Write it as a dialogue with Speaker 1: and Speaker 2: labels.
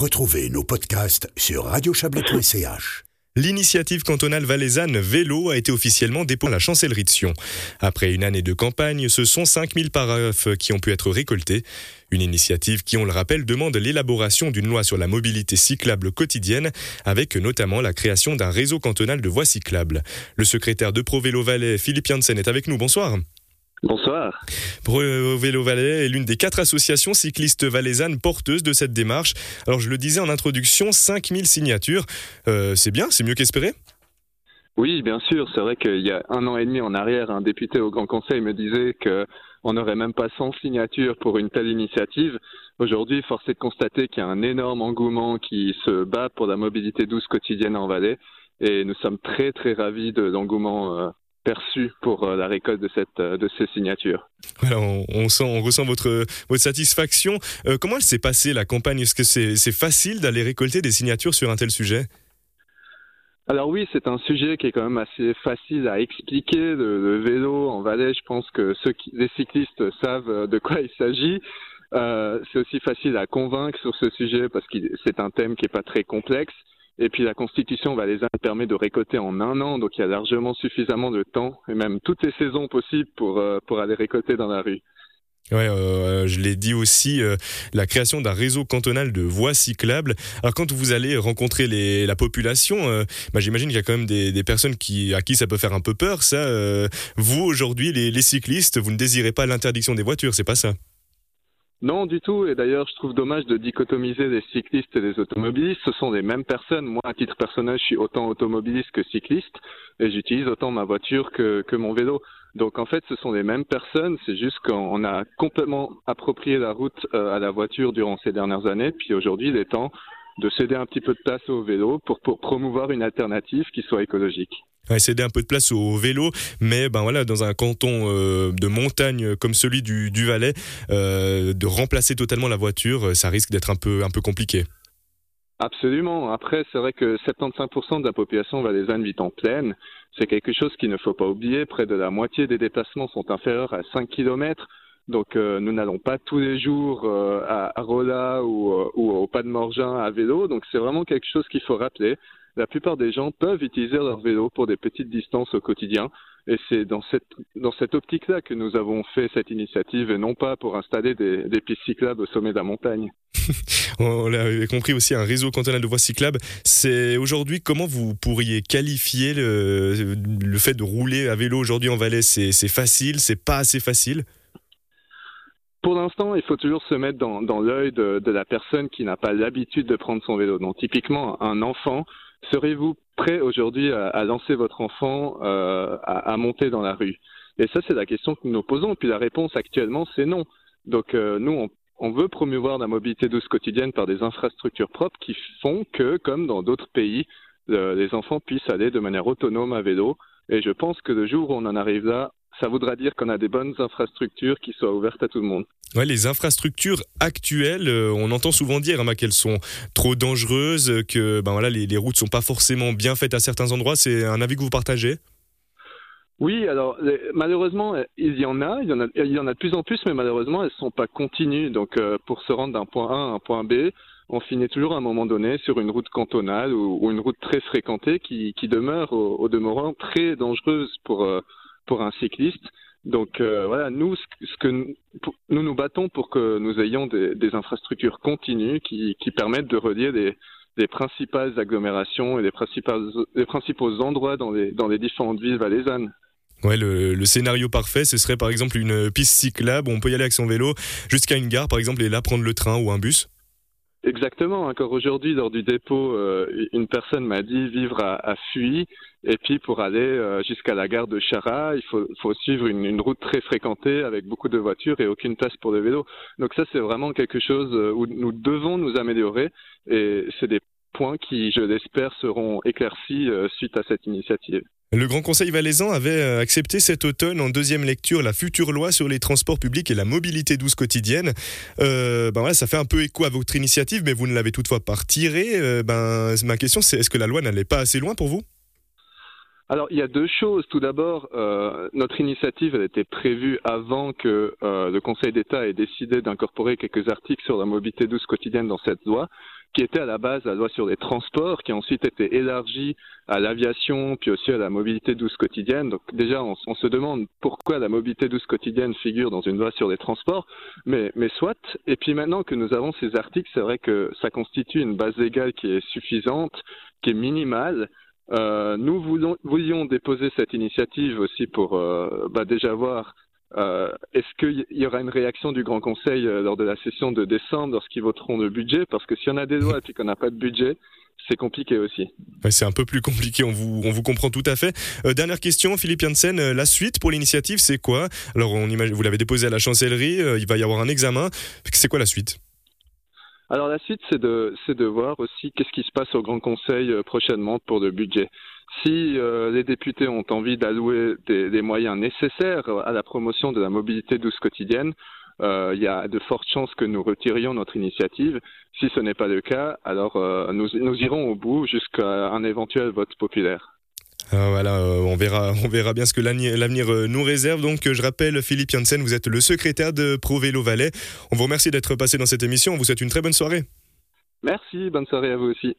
Speaker 1: Retrouvez nos podcasts sur radiochablais.ch.
Speaker 2: L'initiative cantonale valaisanne Vélo a été officiellement déposée à la chancellerie de Sion. Après une année de campagne, ce sont 5000 paraphes qui ont pu être récoltés. Une initiative qui, on le rappelle, demande l'élaboration d'une loi sur la mobilité cyclable quotidienne, avec notamment la création d'un réseau cantonal de voies cyclables. Le secrétaire de Pro Vélo Valais, Philippe Janssen, est avec nous. Bonsoir.
Speaker 3: Bonsoir.
Speaker 2: Pro Vélo Valais est l'une des quatre associations cyclistes valaisannes porteuses de cette démarche. Alors je le disais en introduction, 5000 signatures. Euh, c'est bien, c'est mieux qu'espéré?
Speaker 3: Oui, bien sûr. C'est vrai qu'il y a un an et demi en arrière, un député au Grand Conseil me disait qu'on n'aurait même pas 100 signatures pour une telle initiative. Aujourd'hui, force est de constater qu'il y a un énorme engouement qui se bat pour la mobilité douce quotidienne en Valais. Et nous sommes très très ravis de l'engouement euh, perçu pour euh, la récolte de cette euh, de ces signatures.
Speaker 2: Voilà, on, sent, on ressent votre votre satisfaction. Euh, comment elle s'est passée la campagne? Est-ce que c'est facile d'aller récolter des signatures sur un tel sujet?
Speaker 3: Alors oui, c'est un sujet qui est quand même assez facile à expliquer. Le, vélo en Valais, je pense que ceux qui, les cyclistes savent de quoi il s'agit. Euh, c'est aussi facile à convaincre sur ce sujet parce que c'est un thème qui est pas très complexe. Et puis la Constitution valaisanne permet de récolter en un an, donc il y a largement suffisamment de temps, et même toutes les saisons possibles pour, euh, pour aller récolter dans la rue.
Speaker 2: Ouais, euh, je l'ai dit aussi, euh, la création d'un réseau cantonal de voies cyclables. Alors quand vous allez rencontrer les, la population, bah, j'imagine qu'il y a quand même des, personnes qui, à qui ça peut faire un peu peur. Ça, vous aujourd'hui, les, les cyclistes, vous ne désirez pas l'interdiction des voitures, c'est pas ça?
Speaker 3: Non, du tout. Et d'ailleurs, je trouve dommage de dichotomiser les cyclistes et les automobilistes. Ce sont les mêmes personnes. Moi, à titre personnel, je suis autant automobiliste que cycliste et j'utilise autant ma voiture que, que mon vélo. Donc, en fait, ce sont les mêmes personnes. C'est juste qu'on a complètement approprié la route euh, à la voiture durant ces dernières années. Puis aujourd'hui, il est temps de céder un petit peu de place au vélo pour, pour promouvoir une alternative qui soit écologique
Speaker 2: céder un peu de place au vélo, mais ben voilà, dans un canton euh, de montagne comme celui du, Valais, euh, de remplacer totalement la voiture, ça risque d'être un peu un peu compliqué.
Speaker 3: Absolument. Après, c'est vrai que 75% de la population valaisanne vit en plaine. C'est quelque chose qu'il ne faut pas oublier. Près de la moitié des déplacements sont inférieurs à 5 km. Donc euh, nous n'allons pas tous les jours à, à Rolla ou, ou, au Pas de Morgin à vélo. Donc c'est vraiment quelque chose qu'il faut rappeler la plupart des gens peuvent utiliser leur vélo pour des petites distances au quotidien. Et c'est dans cette, dans cette optique-là que nous avons fait cette initiative et non pas pour installer des, des pistes cyclables au sommet de la montagne.
Speaker 2: On l'a compris aussi, un réseau cantonal de voies cyclables. C'est aujourd'hui, comment vous pourriez qualifier le, le fait de rouler à vélo aujourd'hui en Valais? C'est facile, c'est pas assez facile?
Speaker 3: Pour l'instant, il faut toujours se mettre dans, dans l'œil de, de, la personne qui n'a pas l'habitude de prendre son vélo. Donc, typiquement, un enfant Serez-vous prêt aujourd'hui à, lancer votre enfant euh, à, monter dans la rue? Et ça, c'est la question que nous nous posons. Puis la réponse actuellement, c'est non. Donc euh, nous, on, veut promouvoir la mobilité douce quotidienne par des infrastructures propres qui font que, comme dans d'autres pays, les enfants puissent aller de manière autonome à vélo. Et je pense que le jour où on en arrive là, ça voudra dire qu'on a des bonnes infrastructures qui soient ouvertes à tout le monde.
Speaker 2: Ouais, les infrastructures actuelles, euh, on entend souvent dire hein, qu'elles sont trop dangereuses, que ben voilà, les, les routes sont pas forcément bien faites à certains endroits. C'est un avis que vous partagez?
Speaker 3: Oui, alors malheureusement, il y en a, il y en a, il y en a de plus en plus, mais malheureusement, elles sont pas continues. Donc, euh, pour se rendre d'un point A à un point B, on finit toujours à un moment donné sur une route cantonale ou, une route très fréquentée qui, qui demeure au, au, demeurant très dangereuse pour euh, pour un cycliste. Donc euh, voilà, nous, ce que nous, nous battons pour que nous ayons des, infrastructures continues qui, permettent de relier des, principales agglomérations et les, les principaux endroits dans les, dans les différentes villes valaisannes.
Speaker 2: Ouais, le, le, scénario parfait, ce serait par exemple une piste cyclable, on peut y aller avec son vélo jusqu'à une gare par exemple et là prendre le train ou un bus.
Speaker 3: Exactement. Encore aujourd'hui, lors du dépôt, euh, une personne m'a dit vivre à, à Fuy. Et puis pour aller euh, jusqu'à la gare de Chara, il faut, faut suivre une, une, route très fréquentée avec beaucoup de voitures et aucune place pour le vélo. Donc ça, c'est vraiment quelque chose euh, où nous devons nous améliorer. Et c'est des qui, je l'espère, seront éclaircis suite à cette initiative.
Speaker 2: Le Grand Conseil valaisan avait euh, accepté cet automne en deuxième lecture la future loi sur les transports publics et la mobilité douce quotidienne. Euh, ben voilà, ça fait un peu écho à votre initiative, mais vous ne l'avez toutefois pas retirée. Euh, ben, ma question, c'est est-ce que la loi n'allait pas assez loin pour vous?
Speaker 3: Alors, il y a deux choses. Tout d'abord, euh, notre initiative elle était prévue avant que euh, le Conseil d'État ait décidé d'incorporer quelques articles sur la mobilité douce quotidienne dans cette loi, qui était à la base la loi sur les transports, qui a ensuite été élargie à l'aviation, puis aussi à la mobilité douce quotidienne. Donc déjà, on, se demande pourquoi la mobilité douce quotidienne figure dans une loi sur les transports, mais, mais soit. Et puis maintenant que nous avons ces articles, c'est vrai que ça constitue une base légale qui est suffisante, qui est minimale euh, nous voulions déposer cette initiative aussi pour euh, bah, déjà voir euh, est-ce qu'il y aura une réaction du Grand Conseil euh, lors de la session de décembre lorsqu'ils voteront le budget? Parce que si on a des lois et qu'on n'a pas de budget, c'est compliqué aussi.
Speaker 2: C'est un peu plus compliqué, on vous, comprend tout à fait. Dernière question, Philippe Janssen, la suite pour l'initiative, c'est quoi? Alors, vous l'avez déposé à la chancellerie, il va y avoir un examen. C'est quoi la suite?
Speaker 3: Alors la suite, c'est de, c'est de voir aussi qu'est-ce qui se passe au Grand Conseil euh, prochainement pour le budget. Si euh, les députés ont envie d'allouer des, moyens nécessaires à la promotion de la mobilité douce quotidienne, euh, il y a de fortes chances que nous retirions notre initiative. Si ce n'est pas le cas, alors nous, nous irons au bout jusqu'à un éventuel vote populaire.
Speaker 2: Ah, voilà, euh, on verra, on verra bien ce que l'avenir euh, nous réserve. Donc, je rappelle, Philippe Janssen, vous êtes le secrétaire de Pro Vélo Valais. On vous remercie d'être passé dans cette émission. On vous souhaite une très bonne soirée.
Speaker 3: Merci, bonne soirée à vous aussi.